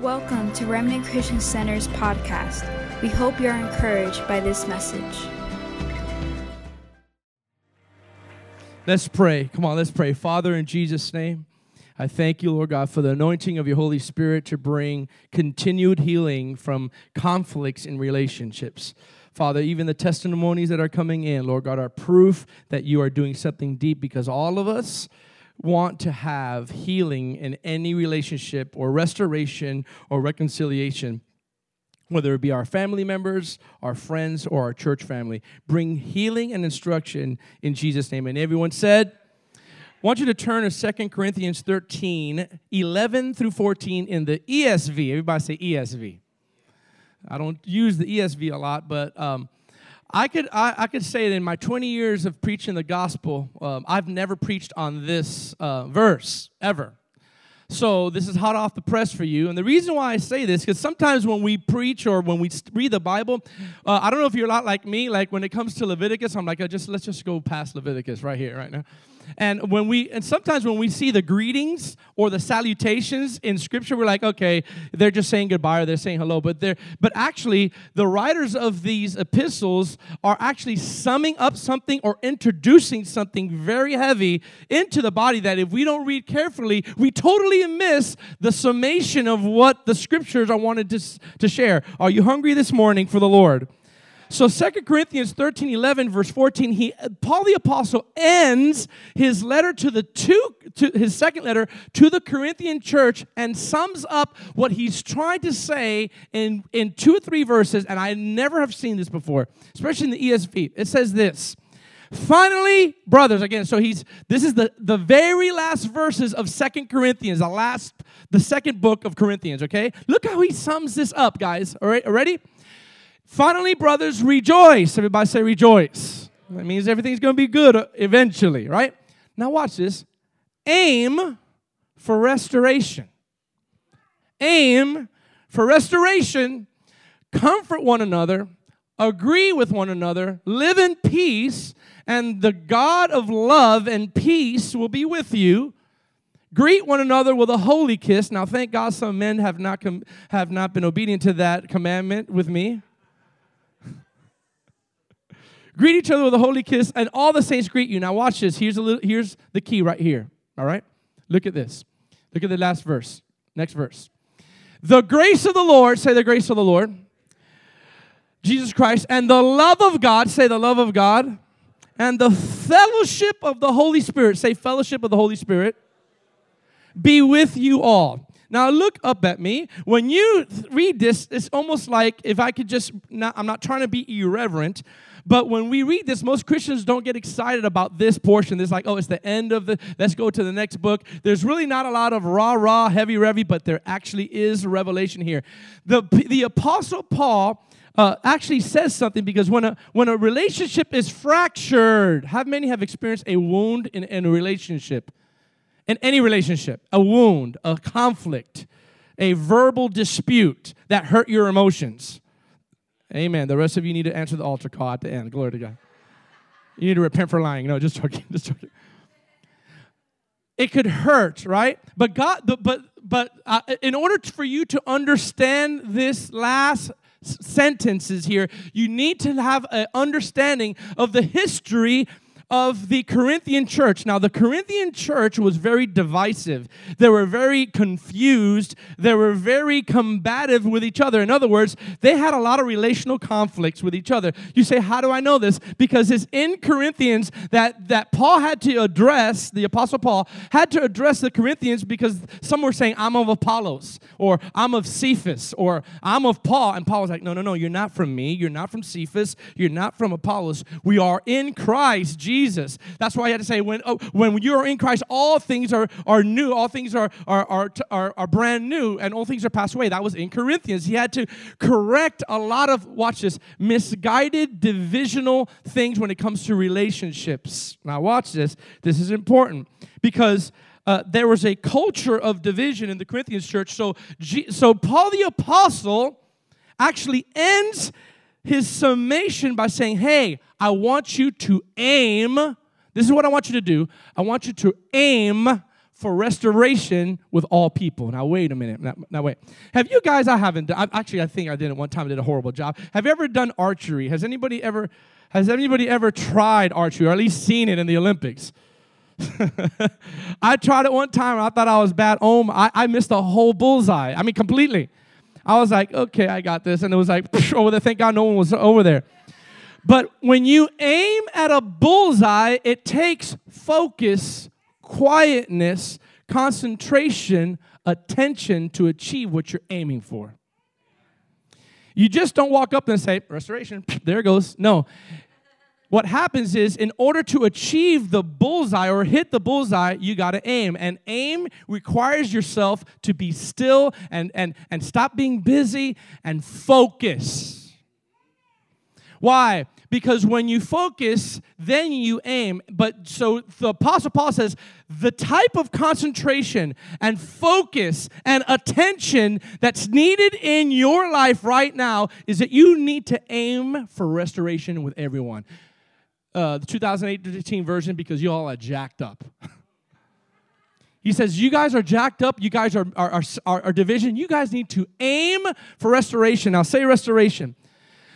Welcome to Remnant Christian Center's podcast. We hope you're encouraged by this message. Let's pray. Come on, let's pray. Father, in Jesus' name, I thank you, Lord God, for the anointing of your Holy Spirit to bring continued healing from conflicts in relationships. Father, even the testimonies that are coming in, Lord God, are proof that you are doing something deep because all of us want to have healing in any relationship or restoration or reconciliation, whether it be our family members, our friends, or our church family. Bring healing and instruction in Jesus' name. And everyone said, I want you to turn to 2 Corinthians 13, 11 through 14 in the ESV. Everybody say ESV. I don't use the ESV a lot, but um, I could I, I, could say that in my 20 years of preaching the gospel, um, I've never preached on this uh, verse ever. So this is hot off the press for you. And the reason why I say this, because sometimes when we preach or when we read the Bible, uh, I don't know if you're a lot like me. Like when it comes to Leviticus, I'm like, oh, just let's just go past Leviticus right here, right now. And when we and sometimes when we see the greetings or the salutations in scripture, we're like, okay, they're just saying goodbye or they're saying hello. But they're but actually the writers of these epistles are actually summing up something or introducing something very heavy into the body that if we don't read carefully, we totally miss the summation of what the scriptures are wanted to, to share. Are you hungry this morning for the Lord? So Second Corinthians 13, 11, verse 14, he Paul the Apostle ends his letter to the two to his second letter to the Corinthian church and sums up what he's trying to say in, in two or three verses, and I never have seen this before, especially in the ESV. It says this. Finally, brothers, again, so he's this is the, the very last verses of Second Corinthians, the last, the second book of Corinthians, okay? Look how he sums this up, guys. All right, ready? Finally, brothers, rejoice. Everybody say rejoice. That means everything's going to be good eventually, right? Now, watch this. Aim for restoration. Aim for restoration. Comfort one another. Agree with one another. Live in peace. And the God of love and peace will be with you. Greet one another with a holy kiss. Now, thank God some men have not, com- have not been obedient to that commandment with me. Greet each other with a holy kiss, and all the saints greet you. Now watch this. Here's a little, here's the key right here. All right? Look at this. Look at the last verse. Next verse. The grace of the Lord, say the grace of the Lord. Jesus Christ, and the love of God, say the love of God, and the fellowship of the Holy Spirit, say fellowship of the Holy Spirit, be with you all. Now look up at me. When you read this, it's almost like if I could just, not, I'm not trying to be irreverent, but when we read this, most Christians don't get excited about this portion. It's like, oh, it's the end of the, let's go to the next book. There's really not a lot of rah rah, heavy revy, but there actually is revelation here. The, the Apostle Paul uh, actually says something because when a, when a relationship is fractured, how many have experienced a wound in, in a relationship? In any relationship, a wound, a conflict, a verbal dispute that hurt your emotions. Amen. The rest of you need to answer the altar call at the end. Glory to God. You need to repent for lying. No, just joking. Just joking. It could hurt, right? But God, but but uh, in order for you to understand this last sentences here, you need to have an understanding of the history of the Corinthian church. Now, the Corinthian church was very divisive. They were very confused. They were very combative with each other. In other words, they had a lot of relational conflicts with each other. You say, How do I know this? Because it's in Corinthians that, that Paul had to address, the Apostle Paul had to address the Corinthians because some were saying, I'm of Apollos, or I'm of Cephas, or I'm of Paul. And Paul was like, No, no, no, you're not from me. You're not from Cephas. You're not from Apollos. We are in Christ Jesus. Jesus. That's why I had to say, when, oh, when you are in Christ, all things are, are new, all things are, are, are, are, are brand new, and all things are passed away. That was in Corinthians. He had to correct a lot of, watch this, misguided divisional things when it comes to relationships. Now, watch this. This is important because. Uh, there was a culture of division in the Corinthians church. So, G- so Paul the apostle actually ends his summation by saying, Hey, I want you to aim. This is what I want you to do. I want you to aim for restoration with all people. Now, wait a minute. Now, now wait. Have you guys, I haven't done, actually, I think I did it one time, I did a horrible job. Have you ever done archery? Has anybody ever, has anybody ever tried archery or at least seen it in the Olympics? I tried it one time. I thought I was bad. Oh, I, I missed a whole bullseye. I mean, completely. I was like, okay, I got this. And it was like, over there. Thank God no one was over there. But when you aim at a bullseye, it takes focus quietness, concentration, attention to achieve what you're aiming for. You just don't walk up and say, restoration, there goes. No. What happens is, in order to achieve the bullseye or hit the bullseye, you got to aim. And aim requires yourself to be still and, and, and stop being busy and focus. Why? Because when you focus, then you aim. But so the Apostle Paul says the type of concentration and focus and attention that's needed in your life right now is that you need to aim for restoration with everyone. Uh, the 2018 version, because you all are jacked up. He says, You guys are jacked up. You guys are, are, are, are, division. You guys need to aim for restoration. Now, say restoration.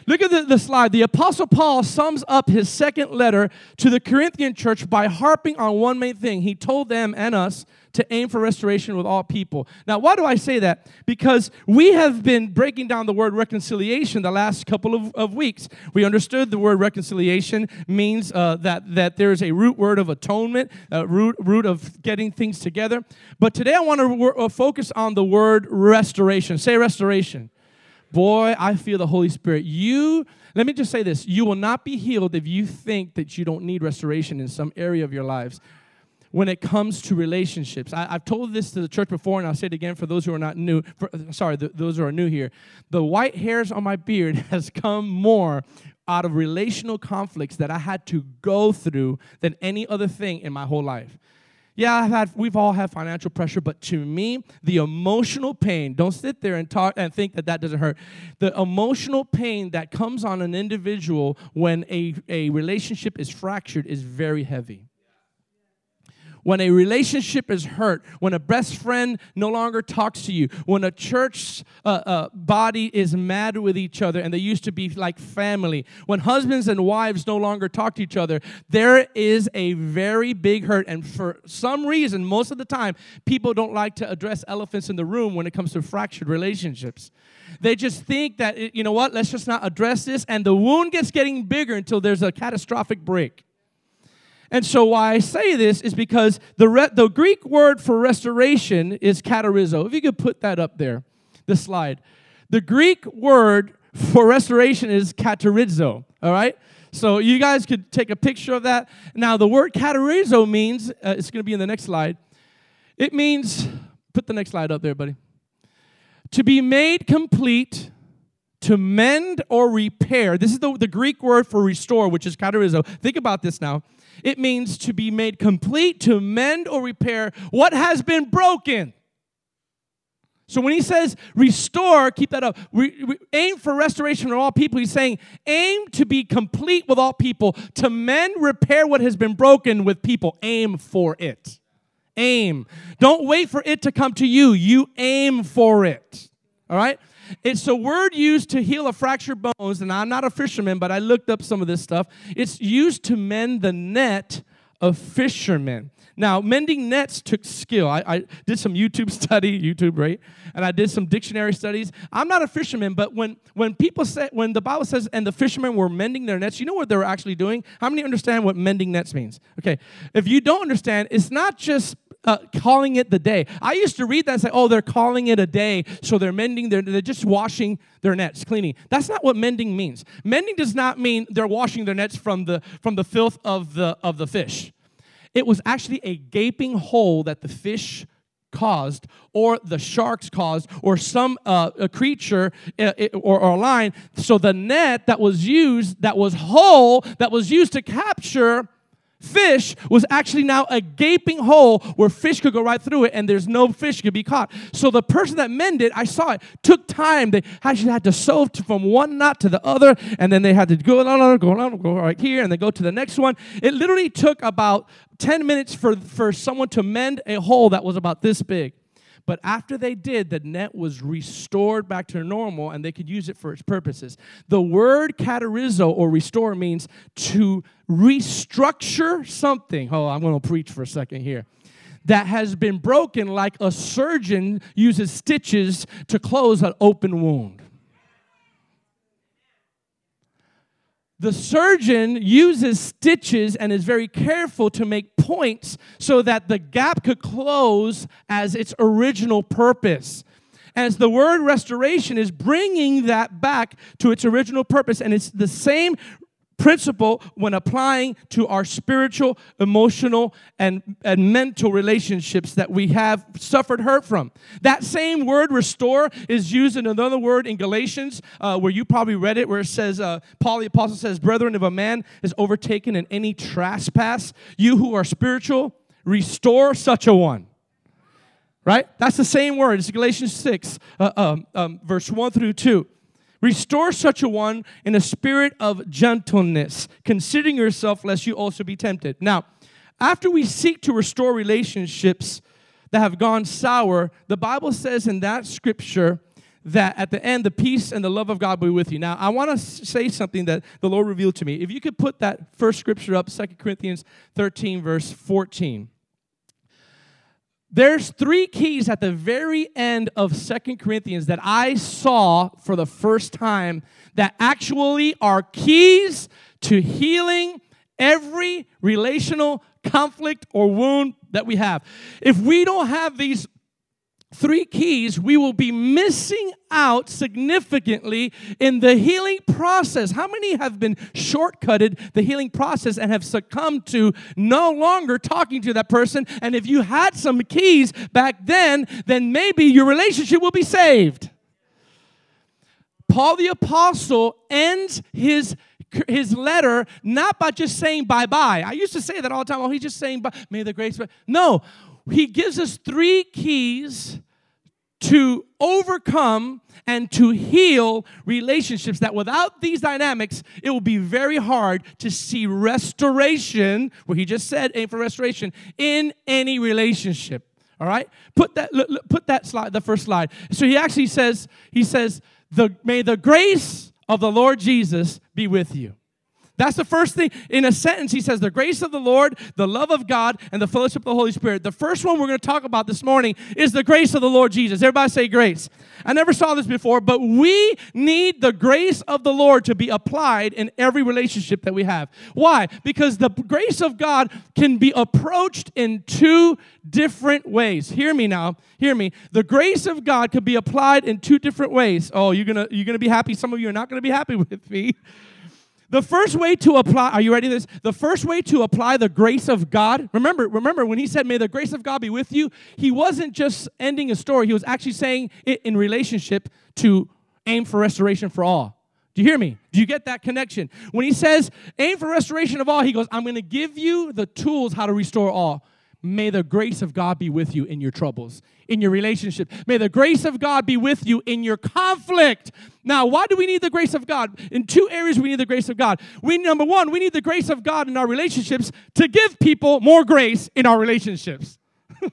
Look at the, the, slide. The Apostle Paul sums up his second letter to the Corinthian church by harping on one main thing. He told them and us to aim for restoration with all people. Now, why do I say that? Because we have been breaking down the word reconciliation the last couple of, of weeks. We understood the word reconciliation means uh, that, that there's a root word of atonement, a root, root of getting things together. But today I want to uh, focus on the word restoration. Say restoration. Boy, I feel the Holy Spirit. You, let me just say this you will not be healed if you think that you don't need restoration in some area of your lives when it comes to relationships. I, have told this to the church before, and I'll say it again for those who are not new. For, sorry, those who are new here. The white hairs on my beard has come more out of relational conflicts that I had to go through than any other thing in my whole life. Yeah, I've had, we've all had financial pressure, but to me, the emotional pain, don't sit there and talk and think that that doesn't hurt. The emotional pain that comes on an individual when a, a relationship is fractured is very heavy when a relationship is hurt, when a best friend no longer talks to you, when a church uh, uh, body is mad with each other and they used to be like family, when husbands and wives no longer talk to each other, there is a very big hurt. And for some reason, most of the time, people don't like to address elephants in the room when it comes to fractured relationships. They just think that, you know what, let's just not address this. And the wound gets getting bigger until there's a catastrophic break. And so, why I say this is because the, re- the Greek word for restoration is katarizo. If you could put that up there, the slide. The Greek word for restoration is katarizo, all right? So, you guys could take a picture of that. Now, the word katarizo means, uh, it's going to be in the next slide. It means, put the next slide up there, buddy. To be made complete, to mend or repair. This is the, the Greek word for restore, which is katarizo. Think about this now. It means to be made complete, to mend or repair what has been broken. So when he says restore, keep that up. We, we aim for restoration of all people. He's saying aim to be complete with all people, to mend, repair what has been broken with people. Aim for it. Aim. Don't wait for it to come to you. You aim for it. All right? It's a word used to heal a fractured bones, and I'm not a fisherman, but I looked up some of this stuff. It's used to mend the net of fishermen. Now, mending nets took skill. I, I, did some YouTube study, YouTube, right? And I did some dictionary studies. I'm not a fisherman, but when, when people say, when the Bible says, and the fishermen were mending their nets, you know what they were actually doing? How many understand what mending nets means? Okay. If you don't understand, it's not just uh, calling it the day. I used to read that and say, oh, they're calling it a day, so they're mending, their, they're just washing their nets, cleaning. That's not what mending means. Mending does not mean they're washing their nets from the, from the filth of the, of the fish. It was actually a gaping hole that the fish caused or the sharks caused or some uh, a creature uh, or, or a line so the net that was used that was whole that was used to capture fish was actually now a gaping hole where fish could go right through it and there's no fish could be caught. So the person that mended, I saw it, took time. They actually had to sew from one knot to the other and then they had to go on, go on, go right here and then go to the next one. It literally took about 10 minutes for, for someone to mend a hole that was about this big. But after they did, the net was restored back to normal and they could use it for its purposes. The word katarizo or restore means to restructure something. Oh, I'm going to preach for a second here. That has been broken, like a surgeon uses stitches to close an open wound. The surgeon uses stitches and is very careful to make points so that the gap could close as its original purpose. As the word restoration is bringing that back to its original purpose, and it's the same principle when applying to our spiritual, emotional, and, and mental relationships that we have suffered hurt from. That same word, restore, is used in another word in Galatians, uh, where you probably read it, where it says, uh, Paul the Apostle says, Brethren, if a man is overtaken in any trespass, you who are spiritual, restore such a one. Right? That's the same word. It's Galatians 6, uh, um, um, verse 1 through 2. Restore such a one in a spirit of gentleness, considering yourself lest you also be tempted. Now, after we seek to restore relationships that have gone sour, the Bible says in that scripture that at the end, the peace and the love of God will be with you. Now, I want to say something that the Lord revealed to me. If you could put that first scripture up, Second Corinthians 13, verse 14. There's three keys at the very end of Second Corinthians that I saw for the first time that actually are keys to healing every relational conflict or wound that we have. If we don't have these three keys, we will be missing out significantly in the healing process. How many have been shortcutted the healing process and have succumbed to no longer talking to that person? And if you had some keys back then, then maybe your relationship will be saved. Paul the Apostle ends his his letter not by just saying bye bye. I used to say that all the time. Oh, he's just saying, bye. may the grace. No, he gives us three keys to overcome and to heal relationships that without these dynamics it will be very hard to see restoration where he just said aim for restoration in any relationship. All right? Put that put that slide the first slide. So he actually says he says the may the grace of the lord jesus be with you that's the first thing. In a sentence, he says, The grace of the Lord, the love of God, and the fellowship of the Holy Spirit. The first one we're going to talk about this morning is the grace of the Lord Jesus. Everybody say grace. I never saw this before, but we need the grace of the Lord to be applied in every relationship that we have. Why? Because the grace of God can be approached in two different ways. Hear me now. Hear me. The grace of God can be applied in two different ways. Oh, you're going to you're going to be happy. Some of you are not going to be happy with me. The first way to apply, are you ready this? The first way to apply the grace of God, remember, remember when he said, May the grace of God be with you, he wasn't just ending a story, he was actually saying it in relationship to aim for restoration for all. Do you hear me? Do you get that connection? When he says aim for restoration of all, he goes, I'm going to give you the tools how to restore all. May the grace of God be with you in your troubles, in your relationship. May the grace of God be with you in your conflict. Now, why do we need the grace of God? In two areas, we need the grace of God. We number one, we need the grace of God in our relationships to give people more grace in our relationships.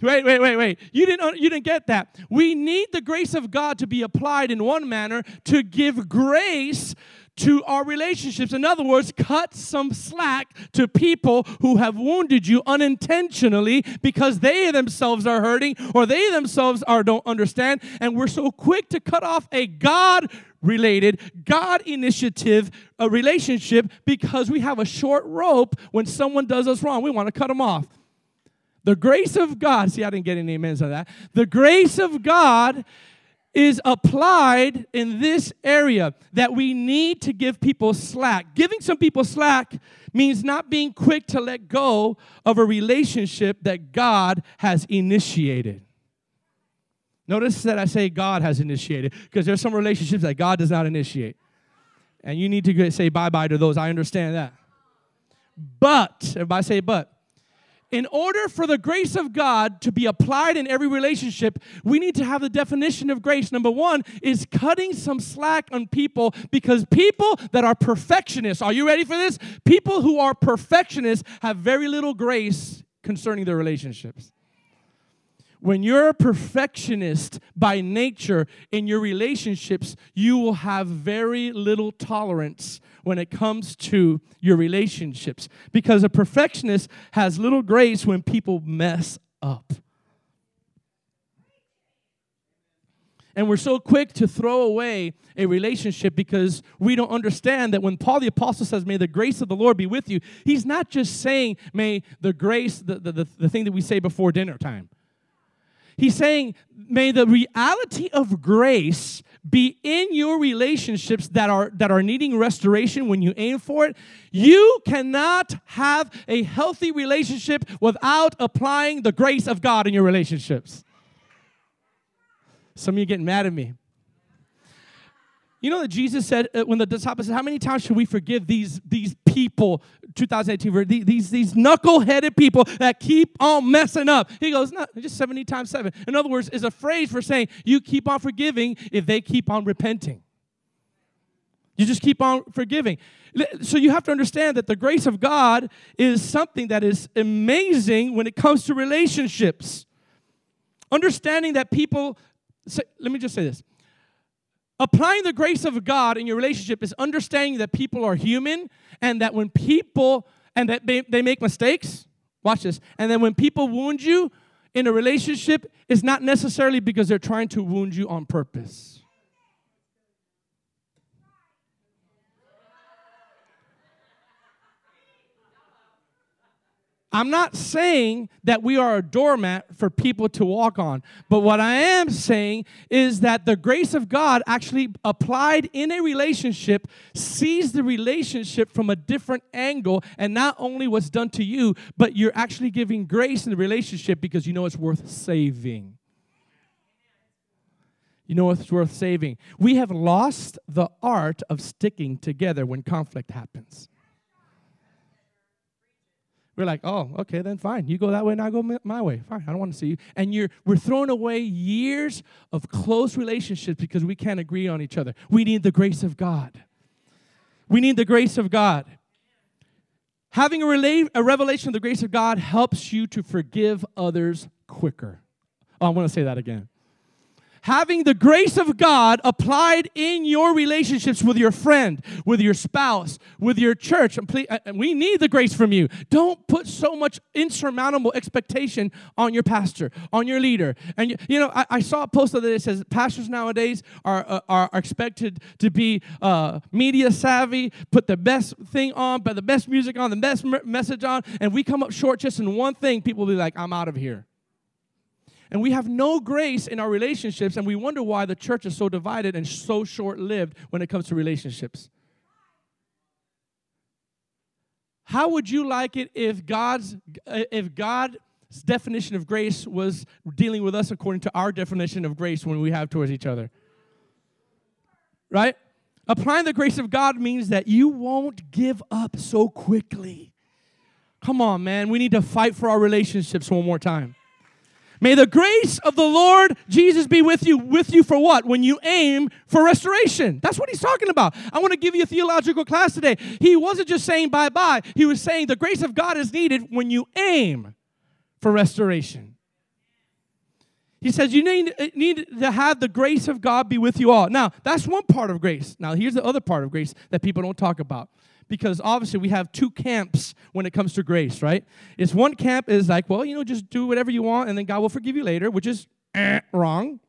wait, wait, wait, wait. You didn't, you didn't get that. We need the grace of God to be applied in one manner to give grace to our relationships. In other words, cut some slack to people who have wounded you unintentionally because they themselves are hurting or they themselves are don't understand and we're so quick to cut off a God related, God initiative a relationship because we have a short rope when someone does us wrong. We want to cut them off. The grace of God, see, I didn't get any amens on that. The grace of God is applied in this area that we need to give people slack. Giving some people slack means not being quick to let go of a relationship that God has initiated. Notice that I say God has initiated because there's some relationships that God does not initiate. And you need to say bye bye to those. I understand that. But, everybody say but. In order for the grace of God to be applied in every relationship, we need to have the definition of grace. Number one is cutting some slack on people because people that are perfectionists, are you ready for this? People who are perfectionists have very little grace concerning their relationships. When you're a perfectionist by nature in your relationships, you will have very little tolerance when it comes to your relationships because a perfectionist has little grace when people mess up. And we're so quick to throw away a relationship because we don't understand that when Paul the Apostle says, May the grace of the Lord be with you, he's not just saying, May the grace, the, the, the, the thing that we say before dinner time. He's saying, may the reality of grace be in your relationships that are that are needing restoration when you aim for it. You cannot have a healthy relationship without applying the grace of God in your relationships. Some of you getting mad at me. You know that Jesus said uh, when the disciples said, "How many times should we forgive these these people?" 2018, these these knuckle-headed people that keep on messing up. He goes, "No, just 70 times seven. In other words, is a phrase for saying you keep on forgiving if they keep on repenting. You just keep on forgiving. So you have to understand that the grace of God is something that is amazing when it comes to relationships. Understanding that people. Let me just say this Applying the grace of God in your relationship is understanding that people are human and that when people, and that they, they make mistakes, watch this, and then when people wound you in a relationship, it's not necessarily because they're trying to wound you on purpose. I'm not saying that we are a doormat for people to walk on, but what I am saying is that the grace of God actually applied in a relationship sees the relationship from a different angle, and not only what's done to you, but you're actually giving grace in the relationship because you know it's worth saving. You know it's worth saving. We have lost the art of sticking together when conflict happens. We're like, oh, okay, then fine. You go that way and I go my way. Fine, I don't want to see you. And you're we're throwing away years of close relationships because we can't agree on each other. We need the grace of God. We need the grace of God. Having a, rela- a revelation of the grace of God helps you to forgive others quicker. Oh, I want to say that again having the grace of God applied in your relationships with your friend, with your spouse, with your church. And We need the grace from you. Don't put so much insurmountable expectation on your pastor, on your leader. And you, you know, I, I, saw a post that it says pastors nowadays are, uh, are expected to be uh, media savvy, put the best thing on, put the best music on, the best message on, and we come up short just in one thing. People will be like, "I'm out of here." And we have no grace in our relationships, and we wonder why the church is so divided and so short lived when it comes to relationships. How would you like it if God's if God's definition of grace was dealing with us according to our definition of grace when we have towards each other? Right? Applying the grace of God means that you won't give up so quickly. Come on, man. We need to fight for our relationships one more time. May the grace of the Lord Jesus be with you. With you for what? When you aim for restoration. That's what he's talking about. I want to give you a theological class today. He wasn't just saying bye bye, he was saying the grace of God is needed when you aim for restoration. He says you need, uh, need to have the grace of God be with you all. Now, that's one part of grace. Now, here's the other part of grace that people don't talk about because obviously we have two camps when it comes to grace, right? It's one camp is like, well, you know, just do whatever you want and then God will forgive you later, which is eh, wrong.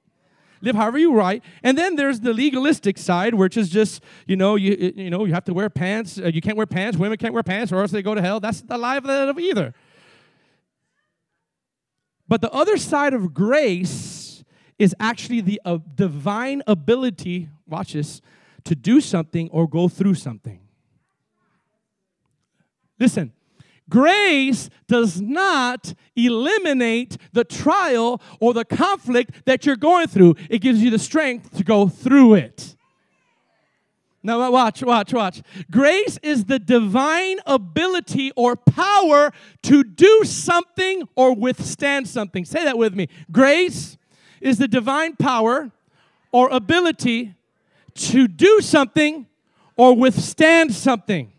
Live however you right. And then there's the legalistic side, which is just, you know, you you know, you have to wear pants. Uh, you can't wear pants. Women can't wear pants, or else they go to hell. That's the life of either. But the other side of grace is actually the uh, divine ability, watch this, to do something or go through something. Listen, grace does not eliminate the trial or the conflict that you're going through, it gives you the strength to go through it. Now, watch, watch, watch. Grace is the divine ability or power to do something or withstand something. Say that with me. Grace is the divine power or ability to do something or withstand something.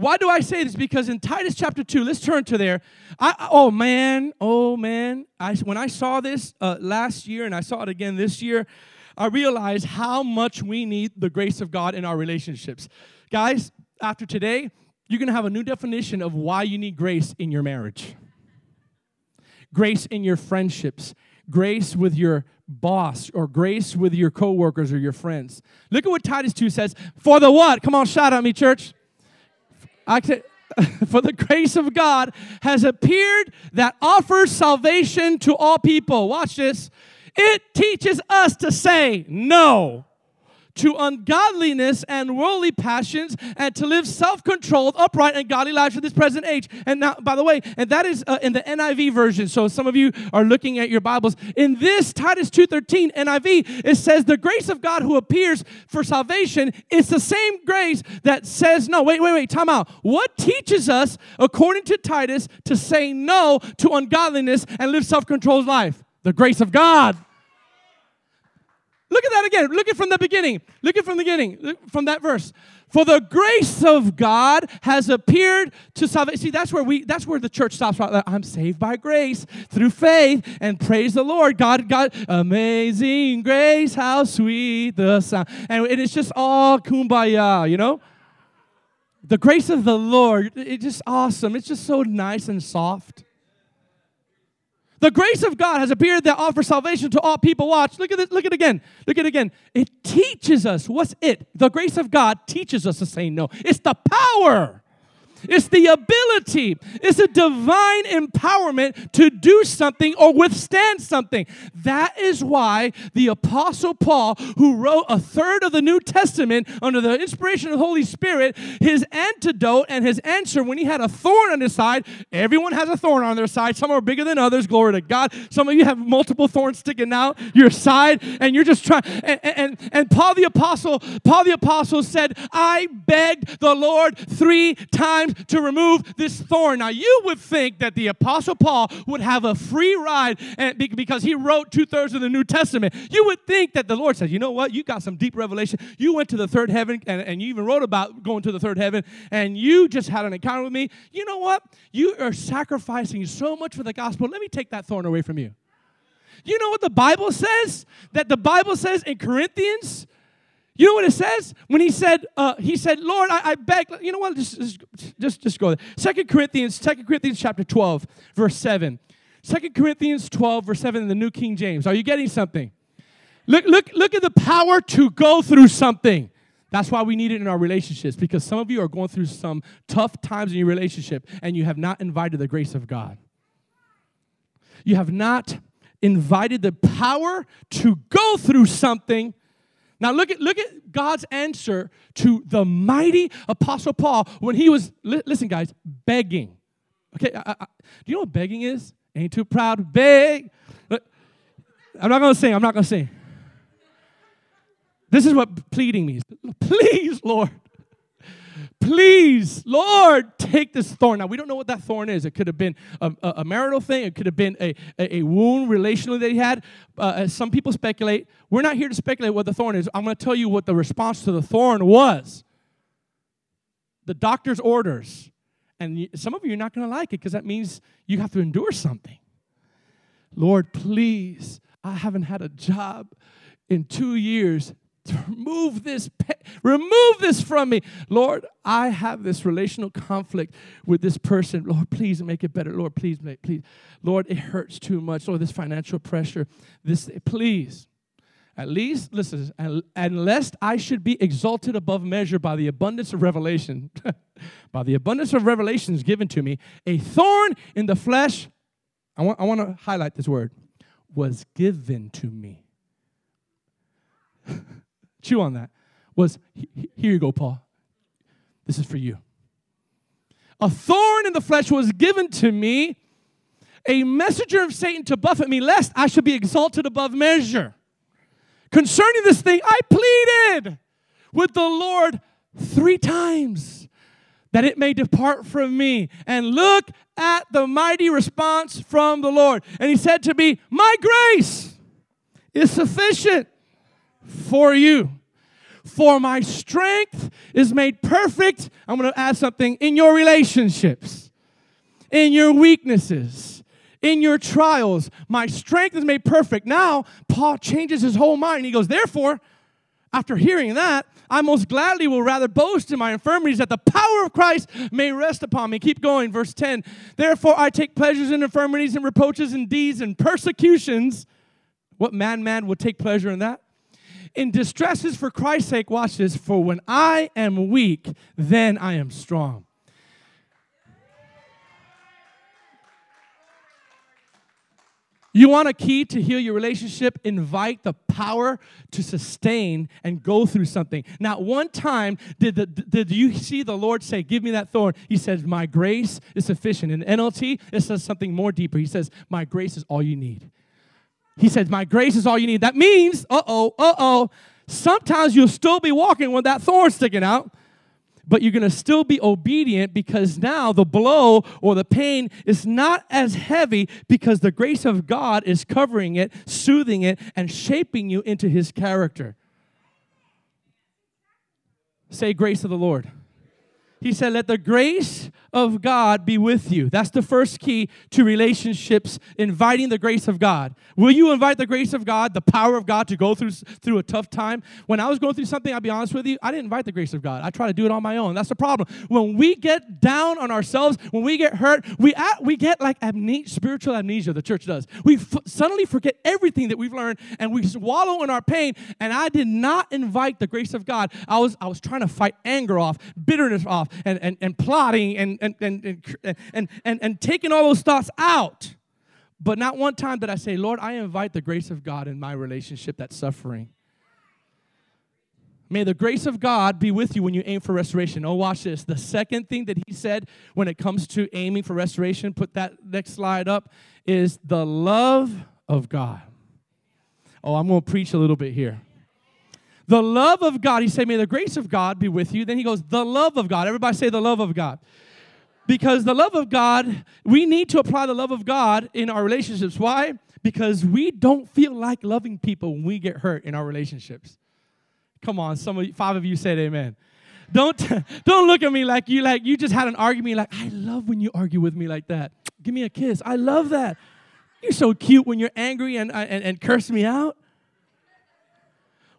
Why do I say this? Because in Titus chapter 2, let's turn to there. I, oh man, oh man. I, when I saw this uh, last year and I saw it again this year, I realized how much we need the grace of God in our relationships. Guys, after today, you're going to have a new definition of why you need grace in your marriage, grace in your friendships, grace with your boss, or grace with your coworkers or your friends. Look at what Titus 2 says. For the what? Come on, shout at me, church. I can, for the grace of God has appeared that offers salvation to all people. Watch this. It teaches us to say no to ungodliness and worldly passions and to live self-controlled upright and godly lives for this present age. And now by the way and that is uh, in the niv version. So some of you are looking at your bibles. In this titus 2.13 niv it says the grace of god who appears for salvation is the same grace that says no. Wait wait wait time out. What teaches us according to titus to say no to ungodliness and live self-controlled life? The grace of god Look at that again. Look at from the beginning. Look at from the beginning, Look from that verse. For the grace of God has appeared to salvation. See, that's where we that's where the church stops right I'm saved by grace through faith and praise the Lord. God, God, amazing grace, how sweet the sound. And it's just all kumbaya, you know? The grace of the Lord, it's just awesome. It's just so nice and soft. The grace of God has appeared that offers salvation to all people. Watch, look at it, look at it again. Look at it again. It teaches us. What's it? The grace of God teaches us to say no. It's the power it's the ability, it's a divine empowerment to do something or withstand something. That is why the Apostle Paul, who wrote a third of the New Testament under the inspiration of the Holy Spirit, his antidote and his answer when he had a thorn on his side, everyone has a thorn on their side. Some are bigger than others, glory to God. Some of you have multiple thorns sticking out your side, and you're just trying. And, and, and Paul the Apostle, Paul the Apostle said, I begged the Lord three times to remove this thorn. Now, you would think that the Apostle Paul would have a free ride and because he wrote two thirds of the New Testament. You would think that the Lord said, You know what? You got some deep revelation. You went to the third heaven and, and you even wrote about going to the third heaven and you just had an encounter with me. You know what? You are sacrificing so much for the gospel. Let me take that thorn away from you. You know what the Bible says? That the Bible says in Corinthians you know what it says when he said, uh, he said, Lord, I, I beg. You know what? Just, just, just, just go there. Second Corinthians, Second Corinthians chapter 12, verse 7. Second Corinthians 12, verse 7 in the New King James. Are you getting something? Look, look, look at the power to go through something. That's why we need it in our relationships because some of you are going through some tough times in your relationship and you have not invited the grace of God. You have not invited the power to go through something now look at look at God's answer to the mighty apostle Paul when he was li- listen guys begging. Okay, I, I, do you know what begging is? Ain't too proud to beg. I'm not gonna sing. I'm not gonna sing. This is what pleading means. Please, Lord, please, Lord, take this thorn. Now, we don't know what that thorn is. It could have been a, a marital thing, it could have been a, a, a wound relationally that he had. Uh, some people speculate. We're not here to speculate what the thorn is. I'm going to tell you what the response to the thorn was the doctor's orders. And some of you are not going to like it because that means you have to endure something. Lord, please, I haven't had a job in two years remove this remove this from me. Lord i have this relational conflict with this person. Lord please make it better. Lord please make please. Lord it hurts too much. Lord this financial pressure this please. At least listen unless i should be exalted above measure by the abundance of revelation by the abundance of revelations given to me a thorn in the flesh i want, I want to highlight this word was given to me chew on that, was here you go, Paul. This is for you. A thorn in the flesh was given to me, a messenger of Satan to buffet me, lest I should be exalted above measure. Concerning this thing, I pleaded with the Lord three times that it may depart from me. And look at the mighty response from the Lord. And he said to me, My grace is sufficient for you. For my strength is made perfect. I'm going to add something in your relationships, in your weaknesses, in your trials. My strength is made perfect. Now, Paul changes his whole mind. He goes, Therefore, after hearing that, I most gladly will rather boast in my infirmities that the power of Christ may rest upon me. Keep going, verse 10. Therefore, I take pleasures in infirmities and reproaches and deeds and persecutions. What man, man would take pleasure in that? In distresses for Christ's sake, watch this, for when I am weak, then I am strong. You want a key to heal your relationship? Invite the power to sustain and go through something. Not one time did, the, did you see the Lord say, Give me that thorn. He says, My grace is sufficient. In NLT, it says something more deeper. He says, My grace is all you need. He says, My grace is all you need. That means, uh oh, uh oh, sometimes you'll still be walking with that thorn sticking out but you're going to still be obedient because now the blow or the pain is not as heavy because the grace of God is covering it, soothing it, and shaping you into his character. Say, grace of the Lord. He said, Let the grace of God be with you. That's the first key to relationships, inviting the grace of God. Will you invite the grace of God, the power of God to go through, through a tough time? When I was going through something, I'll be honest with you, I didn't invite the grace of God. I try to do it on my own. That's the problem. When we get down on ourselves, when we get hurt, we, at, we get like amnesia, spiritual amnesia, the church does. We f- suddenly forget everything that we've learned and we wallow in our pain. And I did not invite the grace of God. I was, I was trying to fight anger off, bitterness off, and, and, and plotting and, and, and, and, and, and, and taking all those thoughts out. But not one time did I say, Lord, I invite the grace of God in my relationship that's suffering. May the grace of God be with you when you aim for restoration. Oh, watch this. The second thing that he said when it comes to aiming for restoration, put that next slide up, is the love of God. Oh, I'm going to preach a little bit here. The love of God, he said, May the grace of God be with you. Then he goes, The love of God. Everybody say the love of God. Because the love of God, we need to apply the love of God in our relationships. Why? Because we don't feel like loving people when we get hurt in our relationships. Come on, some of you, five of you said amen. Don't don't look at me like you like you just had an argument like I love when you argue with me like that. Give me a kiss. I love that. You're so cute when you're angry and and, and curse me out.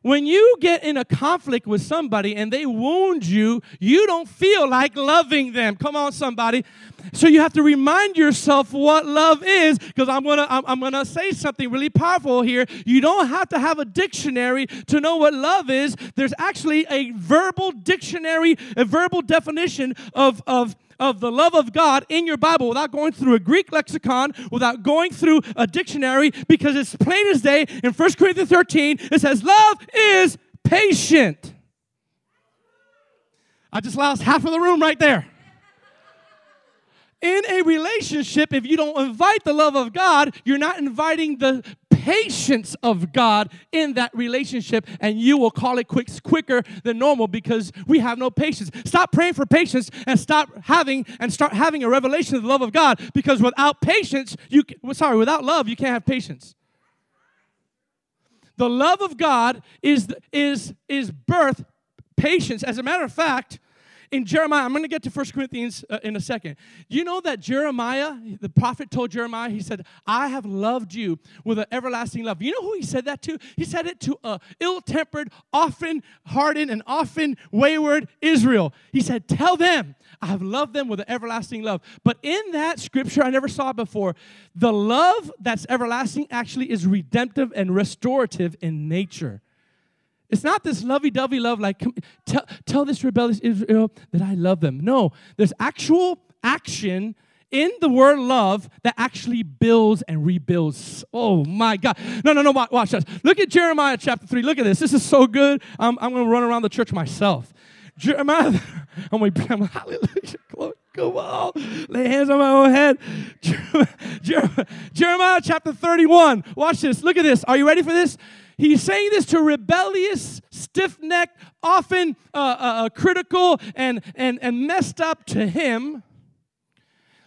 When you get in a conflict with somebody and they wound you, you don't feel like loving them. Come on, somebody. So you have to remind yourself what love is, because I'm gonna I'm, I'm gonna say something really powerful here. You don't have to have a dictionary to know what love is. There's actually a verbal dictionary, a verbal definition of of of the love of God in your Bible without going through a Greek lexicon, without going through a dictionary, because it's plain as day in 1 Corinthians 13. It says, Love is patient. I just lost half of the room right there. In a relationship, if you don't invite the love of God, you're not inviting the patience of God in that relationship, and you will call it quick, quicker than normal because we have no patience. Stop praying for patience and stop having and start having a revelation of the love of God because without patience, you sorry, without love, you can't have patience. The love of God is is is birth patience. As a matter of fact, in Jeremiah, I'm going to get to 1 Corinthians uh, in a second. You know that Jeremiah, the prophet told Jeremiah, he said, I have loved you with an everlasting love. You know who he said that to? He said it to a ill-tempered, often hardened, and often wayward Israel. He said, Tell them I have loved them with an everlasting love. But in that scripture, I never saw before. The love that's everlasting actually is redemptive and restorative in nature. It's not this lovey dovey love, like, tell, tell this rebellious Israel that I love them. No, there's actual action in the word love that actually builds and rebuilds. Oh my God. No, no, no, watch this. Look at Jeremiah chapter 3. Look at this. This is so good. I'm, I'm going to run around the church myself. Jeremiah, I'm going to, be, hallelujah. Come on. Lay hands on my own head. Jeremiah chapter 31. Watch this. Look at this. Are you ready for this? He's saying this to rebellious, stiff necked, often uh, uh, uh, critical, and, and, and messed up to him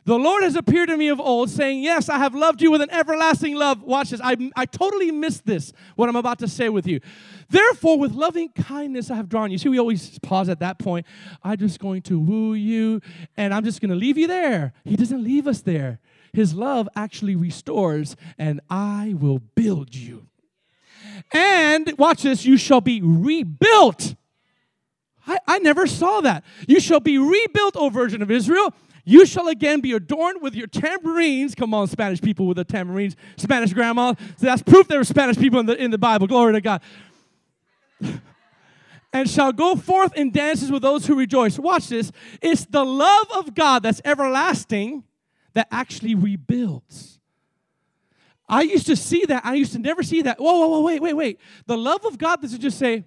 the Lord has appeared to me of old, saying, Yes, I have loved you with an everlasting love. Watch this. I, I totally missed this, what I'm about to say with you. Therefore, with loving kindness I have drawn you. See, we always pause at that point. I'm just going to woo you, and I'm just going to leave you there. He doesn't leave us there. His love actually restores, and I will build you. And watch this, you shall be rebuilt. I, I never saw that. You shall be rebuilt, O Virgin of Israel. You shall again be adorned with your tambourines. Come on, Spanish people with the tambourines, Spanish grandma. So that's proof there were Spanish people in the, in the Bible. Glory to God. and shall go forth in dances with those who rejoice. Watch this. It's the love of God that's everlasting that actually rebuilds. I used to see that. I used to never see that. Whoa, whoa, whoa, wait, wait, wait. The love of God doesn't just say,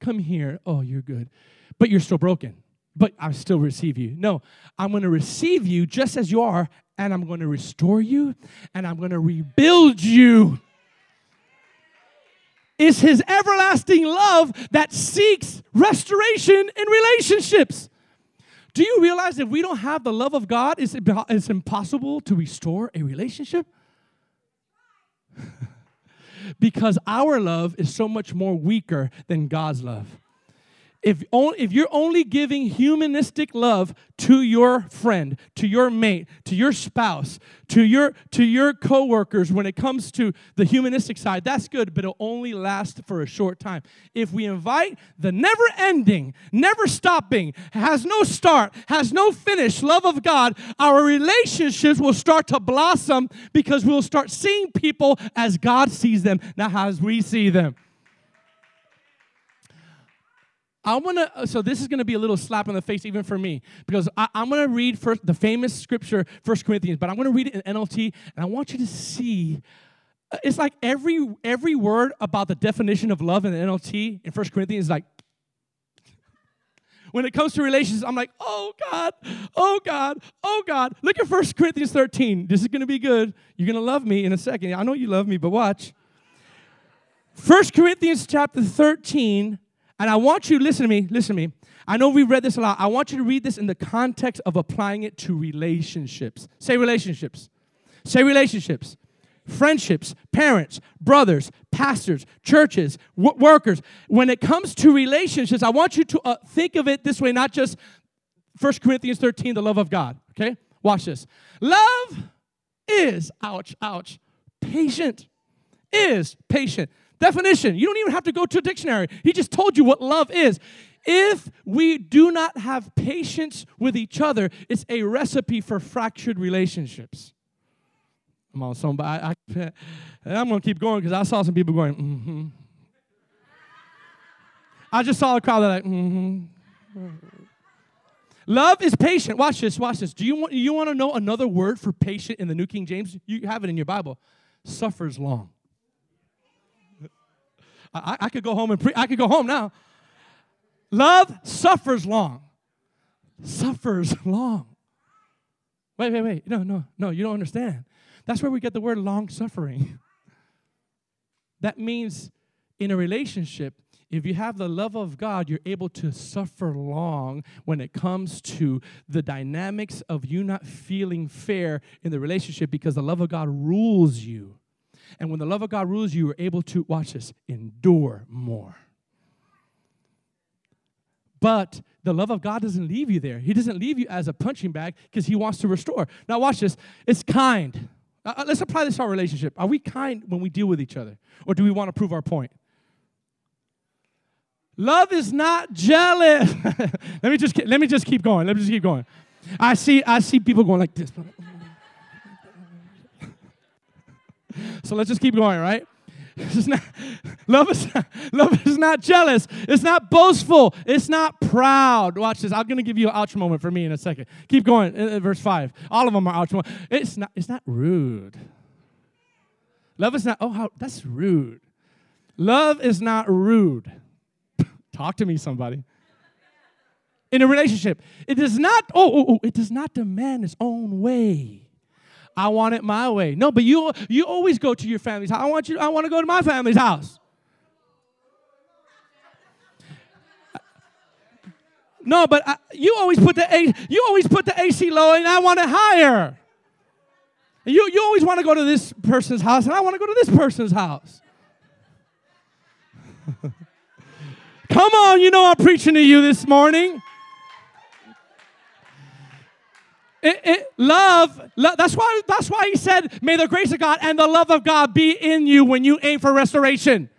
come here. Oh, you're good. But you're still broken but I still receive you. No, I'm going to receive you just as you are, and I'm going to restore you, and I'm going to rebuild you. It's his everlasting love that seeks restoration in relationships. Do you realize if we don't have the love of God, it's, it's impossible to restore a relationship? Because our love is so much more weaker than God's love if, only, if you're only giving humanistic love to your friend, to your mate, to your spouse, to your to your coworkers when it comes to the humanistic side, that's good, but it'll only last for a short time. If we invite the never ending, never stopping, has no start, has no finish love of God, our relationships will start to blossom because we'll start seeing people as God sees them, not as we see them. I want to, so this is going to be a little slap in the face even for me because I, am going to read first the famous scripture, First Corinthians, but I'm going to read it in NLT and I want you to see. Uh, it's like every every word about the definition of love in the NLT in First Corinthians is like, when it comes to relationships, I'm like, oh God, oh God, oh God. Look at First Corinthians 13. This is going to be good. You're going to love me in a second. I know you love me, but watch. First Corinthians chapter 13 and I want you, listen to me, listen to me. I know we've read this a lot. I want you to read this in the context of applying it to relationships. Say relationships. Say relationships. Friendships, parents, brothers, pastors, churches, w- workers. When it comes to relationships, I want you to uh, think of it this way, not just 1 Corinthians 13, the love of God. Okay? Watch this. Love is, ouch, ouch, patient. Is patient. Definition you don't even have to go to a dictionary. He just told you what love is. If we do not have patience with each other, it's a recipe for fractured relationships. Come on, somebody. I, I'm going to keep going because I saw some people going, mm hmm. I just saw a crowd that like, mm hmm. Love is patient. Watch this, watch this. Do you want, you want to know another word for patient in the New King James? You have it in your Bible. Suffers long. I, I could go home and pre- I could go home now. Love suffers long. Suffers long. Wait, wait, wait. No, no, no, you don't understand. That's where we get the word long suffering. That means in a relationship, if you have the love of God, you're able to suffer long when it comes to the dynamics of you not feeling fair in the relationship because the love of God rules you. And when the love of God rules you, you're able to, watch this, endure more. But the love of God doesn't leave you there. He doesn't leave you as a punching bag because He wants to restore. Now, watch this. It's kind. Uh, uh, let's apply this to our relationship. Are we kind when we deal with each other? Or do we want to prove our point? Love is not jealous. let me just let me just keep going. Let me just keep going. I see I see people going like this. So let's just keep going, right? Not, love, is not, love is not jealous. It's not boastful. It's not proud. Watch this. I'm going to give you an ouch moment for me in a second. Keep going. In, in verse 5. All of them are moments. It's not, it's not rude. Love is not, oh, how, that's rude. Love is not rude. Talk to me, somebody. in a relationship. It does not, oh, oh, oh, it does not demand its own way. I want it my way. No, but you you always go to your family's house. I want you, I want to go to my family's house. No, but I, you always put the you always put the AC low, and I want it higher. You you always want to go to this person's house, and I want to go to this person's house. Come on, you know I'm preaching to you this morning. It, it, love, that's why that's why he said, May the grace of God and the love of God be in you when you aim for restoration.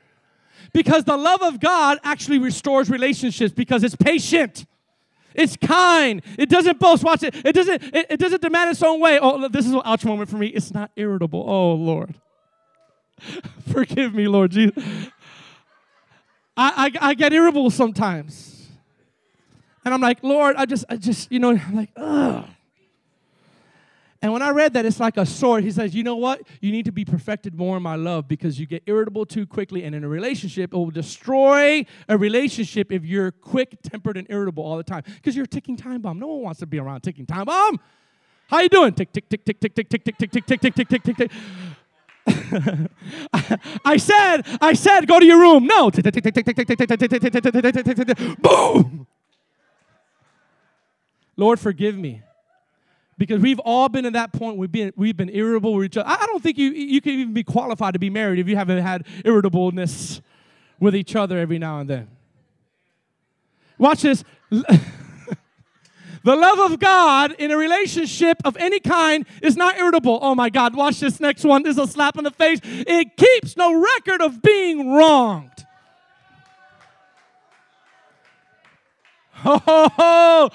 Because the love of God actually restores relationships because it's patient. It's kind. It doesn't boast. Watch it. It doesn't, it, it doesn't demand its own way. Oh, this is an ouch moment for me. It's not irritable. Oh, Lord. Forgive me, Lord Jesus. I, I, I get irritable sometimes. And I'm like, Lord, I just, I just, you know, I'm like, ugh. And when I read that, it's like a sword. He says, You know what? You need to be perfected more in my love because you get irritable too quickly. And in a relationship, it will destroy a relationship if you're quick tempered and irritable all the time because you're a ticking time bomb. No one wants to be around ticking time bomb. How you doing? Tick, tick, tick, tick, tick, tick, tick, tick, tick, tick, tick, tick, tick, tick, tick, tick. I said, I said, go to your room. No. Boom. Lord, forgive me because we've all been at that point we've been we've been irritable with each other i don't think you you can even be qualified to be married if you haven't had irritableness with each other every now and then. Watch this. The love of god in a relationship of any kind is not irritable. Oh my god watch this next one. This is a slap in the face. It keeps no record of being wronged. Oh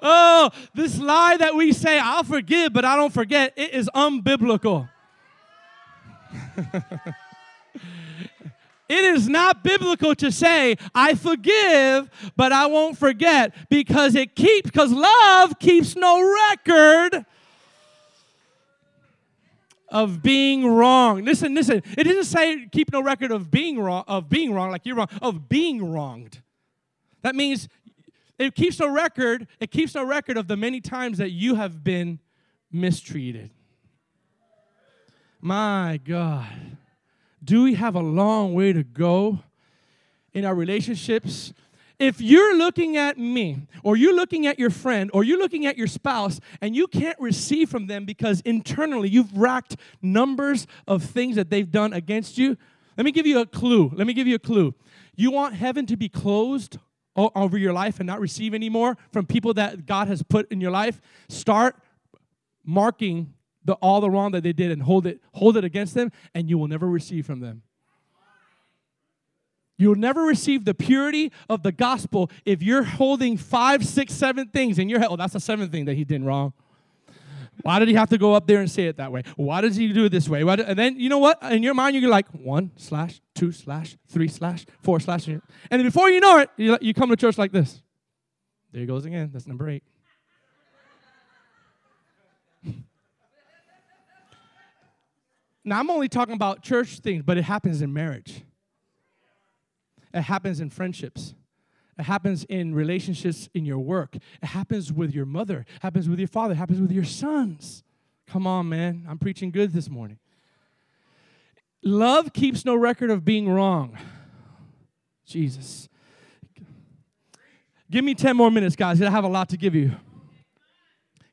Oh, this lie that we say, I'll forgive, but I don't forget, it is unbiblical. It is not biblical to say, I forgive, but I won't forget because it keeps, because love keeps no record of being wrong. Listen, listen. It doesn't say keep no record of being wrong, of being wrong, like you're wrong, of being wronged. That means it keeps a record, it keeps a record of the many times that you have been mistreated. My God. Do we have a long way to go in our relationships? If you're looking at me, or you're looking at your friend, or you're looking at your spouse, and you can't receive from them because internally you've racked numbers of things that they've done against you, let me give you a clue. Let me give you a clue. You want heaven to be closed over your life and not receive anymore from people that God has put in your life, start marking the, all the wrong that they did and hold it, hold it against them, and you will never receive from them. You'll never receive the purity of the gospel if you're holding five, six, seven things in your head. Oh, that's the seventh thing that he did wrong. Why did he have to go up there and say it that way? Why does he do it this way? Did, and then you know what? In your mind, you're like one slash, two slash, three slash, four slash, and then before you know it, you, you come to church like this. There he goes again. That's number eight. now I'm only talking about church things, but it happens in marriage. It happens in friendships. It happens in relationships in your work. It happens with your mother. It happens with your father. It happens with your sons. Come on, man. I'm preaching good this morning. Love keeps no record of being wrong. Jesus. Give me 10 more minutes, guys. I have a lot to give you.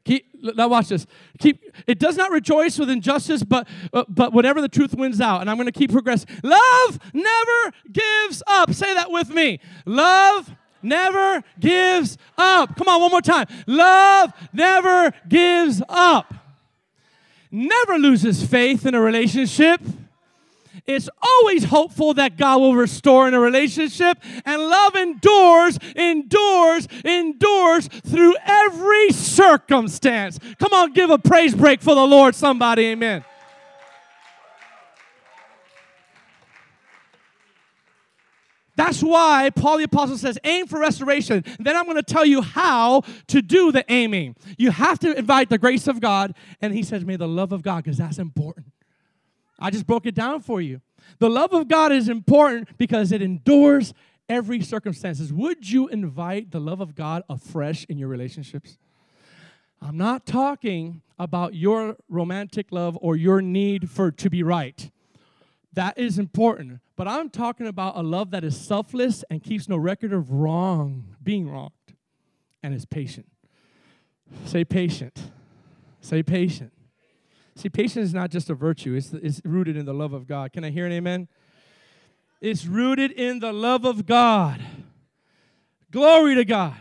Keep, now watch this. Keep. It does not rejoice with injustice, but uh, but whatever the truth wins out. And I'm going to keep progressing. Love never gives up. Say that with me. Love never gives up. Come on, one more time. Love never gives up. Never loses faith in a relationship. It's always hopeful that God will restore in a relationship, and love endures, endures, endures through every circumstance. Come on, give a praise break for the Lord, somebody, amen. That's why Paul the Apostle says, aim for restoration. Then I'm going to tell you how to do the aiming. You have to invite the grace of God, and he says, may the love of God, because that's important. I just broke it down for you. The love of God is important because it endures every circumstances. Would you invite the love of God afresh in your relationships? I'm not talking about your romantic love or your need for to be right. That is important. But I'm talking about a love that is selfless and keeps no record of wrong, being wronged, and is patient. Say patient. Say patient. See, patience is not just a virtue, it's, it's rooted in the love of God. Can I hear an amen? It's rooted in the love of God. Glory to God.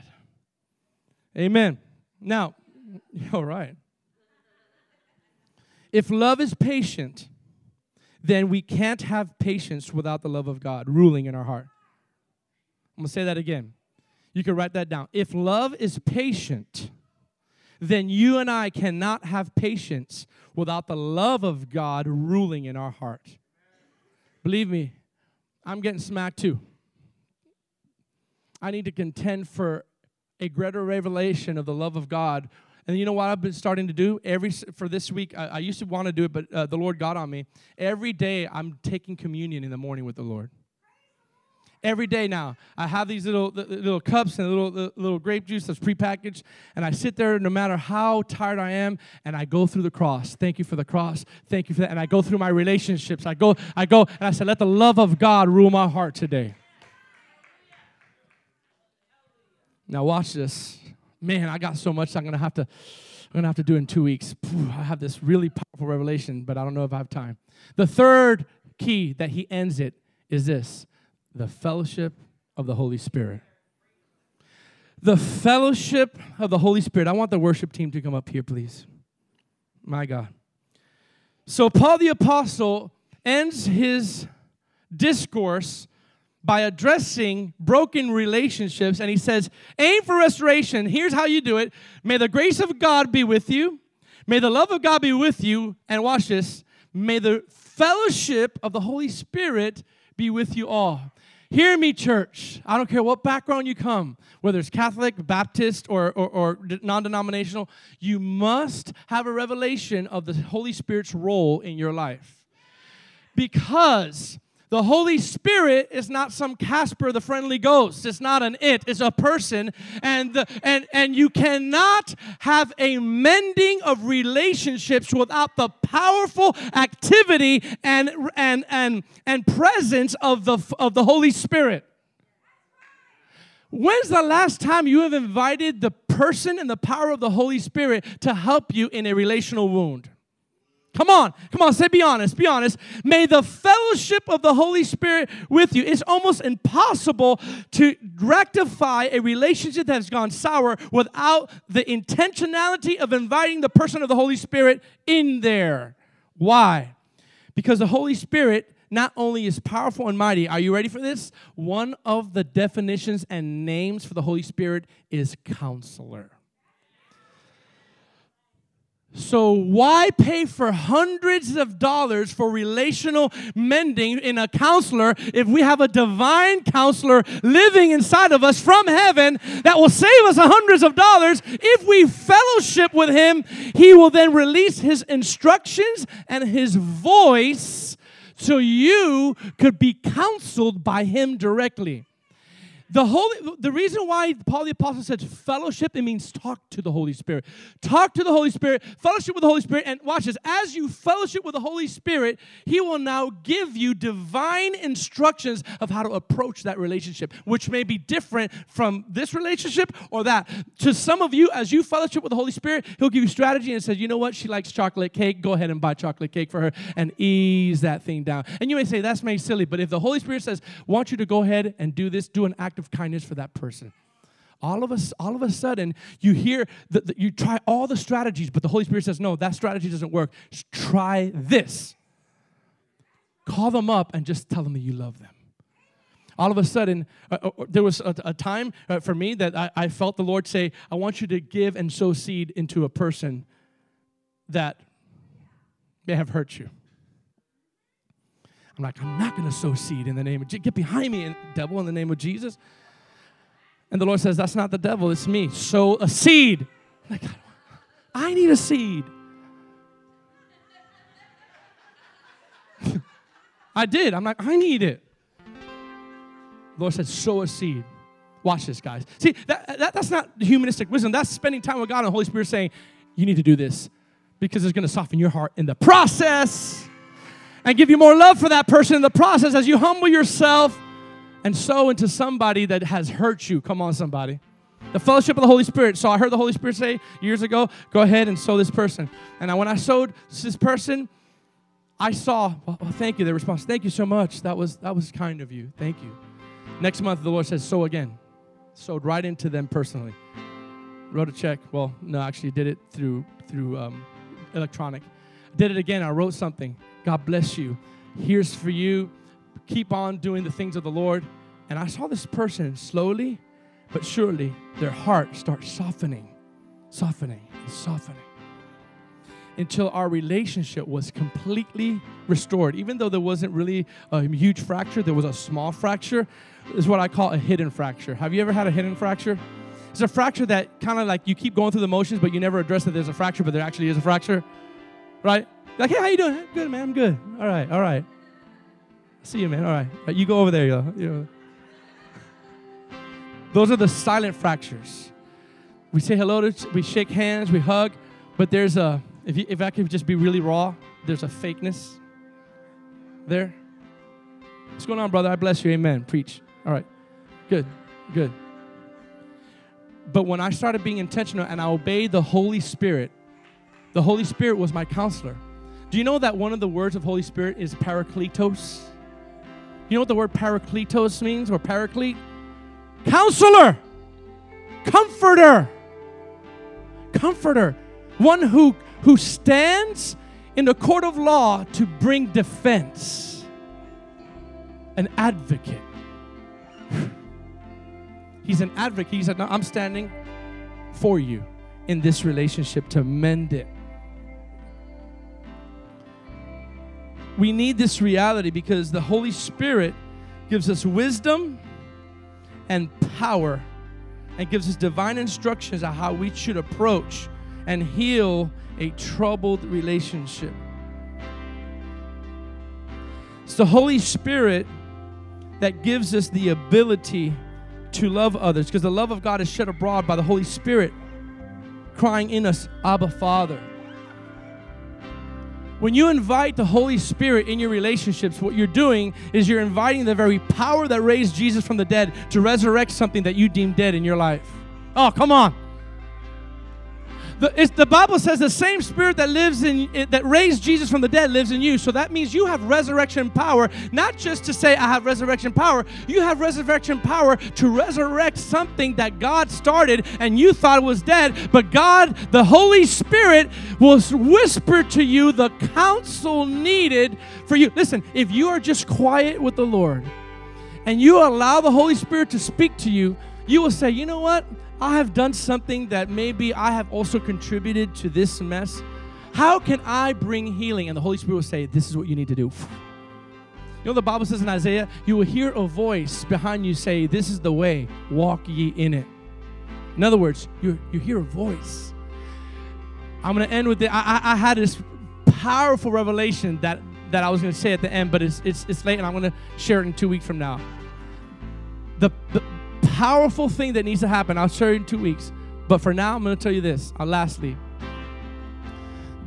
Amen. Now, all right. If love is patient, then we can't have patience without the love of God ruling in our heart. I'm going to say that again. You can write that down. If love is patient, then you and I cannot have patience without the love of God ruling in our heart. Believe me, I'm getting smacked too. I need to contend for a greater revelation of the love of God. And you know what I've been starting to do every for this week. I, I used to want to do it, but uh, the Lord got on me. Every day I'm taking communion in the morning with the Lord every day now. I have these little little cups and little little grape juice that's prepackaged, and I sit there no matter how tired I am, and I go through the cross. Thank you for the cross. Thank you for that. And I go through my relationships. I go, I go, and I said, let the love of God rule my heart today. Now watch this. Man, I got so much I'm gonna have to I'm gonna have to do in two weeks. I have this really powerful revelation, but I don't know if I have time. The third key that he ends it is this the fellowship of the Holy Spirit. The fellowship of the Holy Spirit. I want the worship team to come up here, please. My God. So, Paul the Apostle ends his discourse by addressing broken relationships, and he says, Aim for restoration. Here's how you do it. May the grace of God be with you. May the love of God be with you. And watch this. May the fellowship of the Holy Spirit be with you all. Hear me, church. I don't care what background you come, whether it's Catholic, Baptist, or, or, or non denominational, you must have a revelation of the Holy Spirit's role in your life. Because the Holy Spirit is not some Casper the friendly ghost. It's not an it, it's a person. And, the, and, and you cannot have a mending of relationships without the powerful activity and, and, and, and presence of the, of the Holy Spirit. When's the last time you have invited the person and the power of the Holy Spirit to help you in a relational wound? Come on, come on, say be honest, be honest. May the fellowship of the Holy Spirit with you. It's almost impossible to rectify a relationship that has gone sour without the intentionality of inviting the person of the Holy Spirit in there. Why? Because the Holy Spirit not only is powerful and mighty, are you ready for this? One of the definitions and names for the Holy Spirit is counselor. So, why pay for hundreds of dollars for relational mending in a counselor if we have a divine counselor living inside of us from heaven that will save us hundreds of dollars? If we fellowship with him, he will then release his instructions and his voice so you could be counseled by him directly. The Holy, the reason why Paul the Apostle says fellowship, it means talk to the Holy Spirit. Talk to the Holy Spirit, fellowship with the Holy Spirit, and watch this. As you fellowship with the Holy Spirit, He will now give you divine instructions of how to approach that relationship, which may be different from this relationship or that. To some of you, as you fellowship with the Holy Spirit, He'll give you strategy and says, you know what, she likes chocolate cake. Go ahead and buy chocolate cake for her and ease that thing down. And you may say, that's maybe silly, but if the Holy Spirit says, want you to go ahead and do this, do an act of kindness for that person. All of us all of a sudden you hear that you try all the strategies but the holy spirit says no that strategy doesn't work. Try this. Call them up and just tell them that you love them. All of a sudden uh, uh, uh there was a, a time uh, for me that I, I felt the lord say i want you to give and sow seed into a person that may have hurt you I'm like, I'm not going to sow seed in the name of Jesus. Get behind me, devil, in the name of Jesus. And the Lord says, That's not the devil, it's me. Sow a seed. I'm like, I need a seed. I did. I'm like, I need it. The Lord said, sow a seed. Watch this, guys. See, that, that, that's not humanistic wisdom. That's spending time with God and the Holy Spirit saying, you need to do this because it's going to soften your heart in the process and give you more love for that person in the process as you humble yourself and sow into somebody that has hurt you. Come on, somebody. The fellowship of the Holy Spirit. So I heard the Holy Spirit say years ago, go ahead and sow this person. And when I sowed this person, I saw, well, well, thank you, the response, thank you so much. That was that was kind of you. Thank you. Next month the Lord says, sow again. Sowed right into them personally. Wrote a check. Well, no, actually did it through through um, electronic. Did it again. I wrote something. God bless you. Here's for you. Keep on doing the things of the Lord. And I saw this person slowly but surely their heart starts softening, softening, softening until our relationship was completely restored. Even though there wasn't really a huge fracture, there was a small fracture. Is what I call a hidden fracture. Have you ever had a hidden fracture? It's a fracture that kind of like you keep going through the motions, but you never address that there's a fracture, but there actually is a fracture, right? Like, hey, how you doing? Good, man. I'm good. All right, all right. See you, man. All right. All right you go over there. You know. Those are the silent fractures. We say hello, to, we shake hands, we hug, but there's a, if, you, if I could just be really raw, there's a fakeness there. What's going on, brother? I bless you. Amen. Preach. All right. Good. Good. But when I started being intentional and I obeyed the Holy Spirit, the Holy Spirit was my counselor. Do you know that one of the words of Holy Spirit is parakletos? You know what the word parakletos means or paraclete? Counselor, comforter, comforter, one who, who stands in the court of law to bring defense, an advocate. He's an advocate. He said, No, I'm standing for you in this relationship to mend it. We need this reality because the Holy Spirit gives us wisdom and power and gives us divine instructions on how we should approach and heal a troubled relationship. It's the Holy Spirit that gives us the ability to love others because the love of God is shed abroad by the Holy Spirit crying in us, Abba, Father. When you invite the Holy Spirit in your relationships, what you're doing is you're inviting the very power that raised Jesus from the dead to resurrect something that you deem dead in your life. Oh, come on. The, the, Bible says the same spirit that lives in that raised Jesus from the dead lives in you. So that means you have resurrection power, not just to say I have resurrection power. You have resurrection power to resurrect something that God started and you thought was dead, but God, the Holy Spirit, will whisper to you the counsel needed for you. Listen, if you are just quiet with the Lord and you allow the Holy Spirit to speak to you, you will say, "You know what? I have done something that maybe I have also contributed to this mess. How can I bring healing? And the Holy Spirit will say, This is what you need to do. You know, the Bible says in Isaiah, you will hear a voice behind you say, This is the way, walk ye in it. In other words, you, you hear a voice. I'm going to end with it. I, I, had this powerful revelation that, that I was going to say at the end, but it's, it's, it's late and I'm going to share it in two weeks from now. The, the, powerful thing that needs to happen. I'll share you in two weeks. But for now, I'm going to tell you this. Uh, lastly,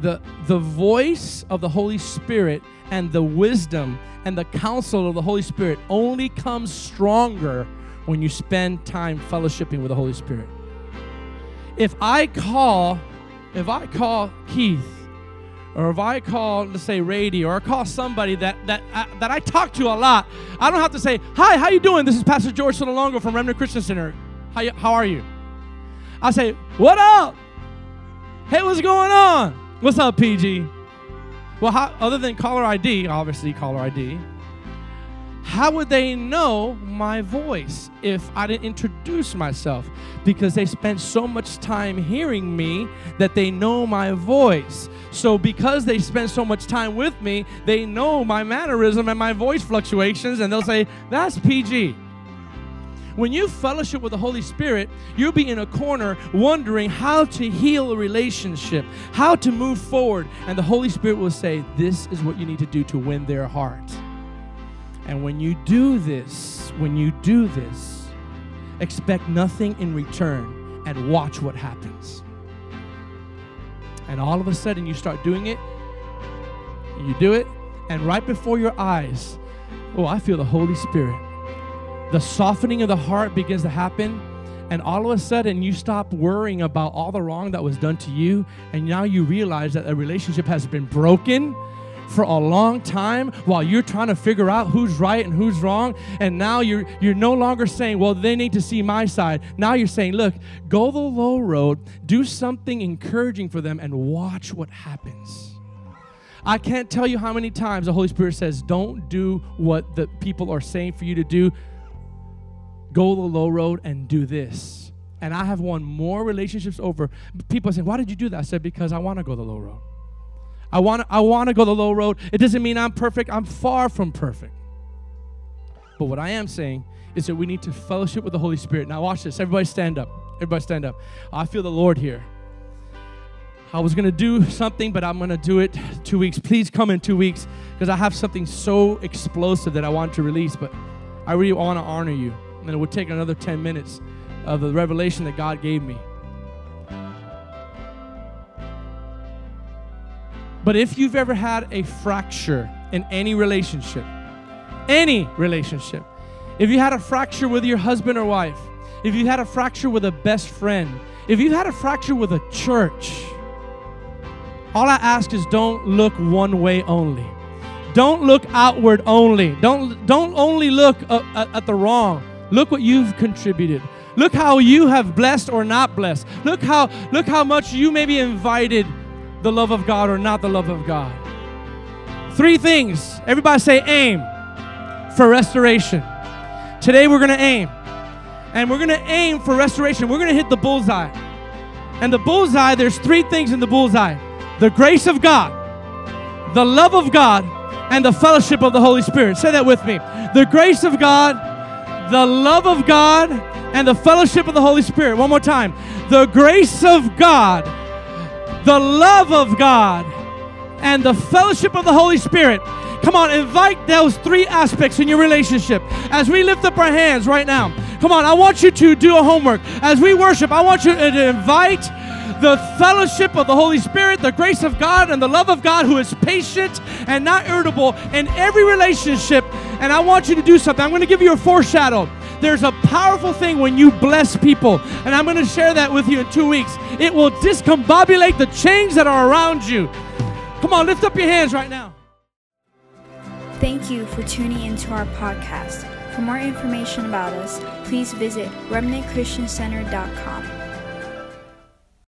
the, the voice of the Holy Spirit and the wisdom and the counsel of the Holy Spirit only comes stronger when you spend time fellowshipping with the Holy Spirit. If I call, if I call Keith or if I call, let's say, Rady, or I call somebody that that uh, that I talk to a lot, I don't have to say, "Hi, how you doing? This is Pastor George Sololongo from Remnant Christian Center. How you, how are you?" I say, "What up? Hey, what's going on? What's up, PG?" Well, how, other than caller ID, obviously caller ID how would they know my voice if I didn't introduce myself? Because they spent so much time hearing me that they know my voice. So, because they spend so much time with me, they know my mannerism and my voice fluctuations, and they'll say, That's PG. When you fellowship with the Holy Spirit, you'll be in a corner wondering how to heal a relationship, how to move forward, and the Holy Spirit will say, This is what you need to do to win their heart. And when you do this, when you do this, expect nothing in return and watch what happens. And all of a sudden, you start doing it, you do it, and right before your eyes, oh, I feel the Holy Spirit. The softening of the heart begins to happen, and all of a sudden, you stop worrying about all the wrong that was done to you, and now you realize that a relationship has been broken for a long time while you're trying to figure out who's right and who's wrong and now you're you're no longer saying well they need to see my side now you're saying look go the low road do something encouraging for them and watch what happens I can't tell you how many times the Holy Spirit says, Don't do what the people are saying for you to do. Go the low road and do this. And I have won more relationships over. People say, Why did you do that? I said, Because I want to go the low road. I want to I want to go the low road. It doesn't mean I'm perfect. I'm far from perfect. But what I am saying is that we need to fellowship with the Holy Spirit. Now watch this. Everybody stand up. Everybody stand up. I feel the Lord here. I was going to do something, but I'm going to do it two weeks. Please come in two weeks because I have something so explosive that I want to release, but I really want to honor you. And it would take another 10 minutes of the revelation that God gave me. But if you've ever had a fracture in any relationship, any relationship, if you had a fracture with your husband or wife, if you had a fracture with a best friend, if you had a fracture with a church, all I ask is don't look one way only. Don't look outward only. Don't, don't only look at, at the wrong. Look what you've contributed. Look how you have blessed or not blessed. Look how, look how much you may be invited the love of God or not the love of God. Three things. Everybody say aim for restoration. Today we're going to aim. And we're going to aim for restoration. We're going to hit the bullseye. And the bullseye, there's three things in the bullseye the grace of God, the love of God, and the fellowship of the Holy Spirit. Say that with me. The grace of God, the love of God, and the fellowship of the Holy Spirit. One more time. The grace of God, the love of God, and the fellowship of the Holy Spirit. Come on, invite those three aspects in your relationship. As we lift up our hands right now, come on, I want you to do a homework. As we worship, I want you to invite the fellowship of the Holy Spirit, the grace of God, and the love of God who is patient and not irritable in every relationship. And I want you to do something. I'm going to give you a foreshadow. There's a powerful thing when you bless people, and I'm going to share that with you in two weeks. It will discombobulate the chains that are around you. Come on, lift up your hands right now. Thank you for tuning into our podcast. For more information about us, please visit remnantchristiancenter.com.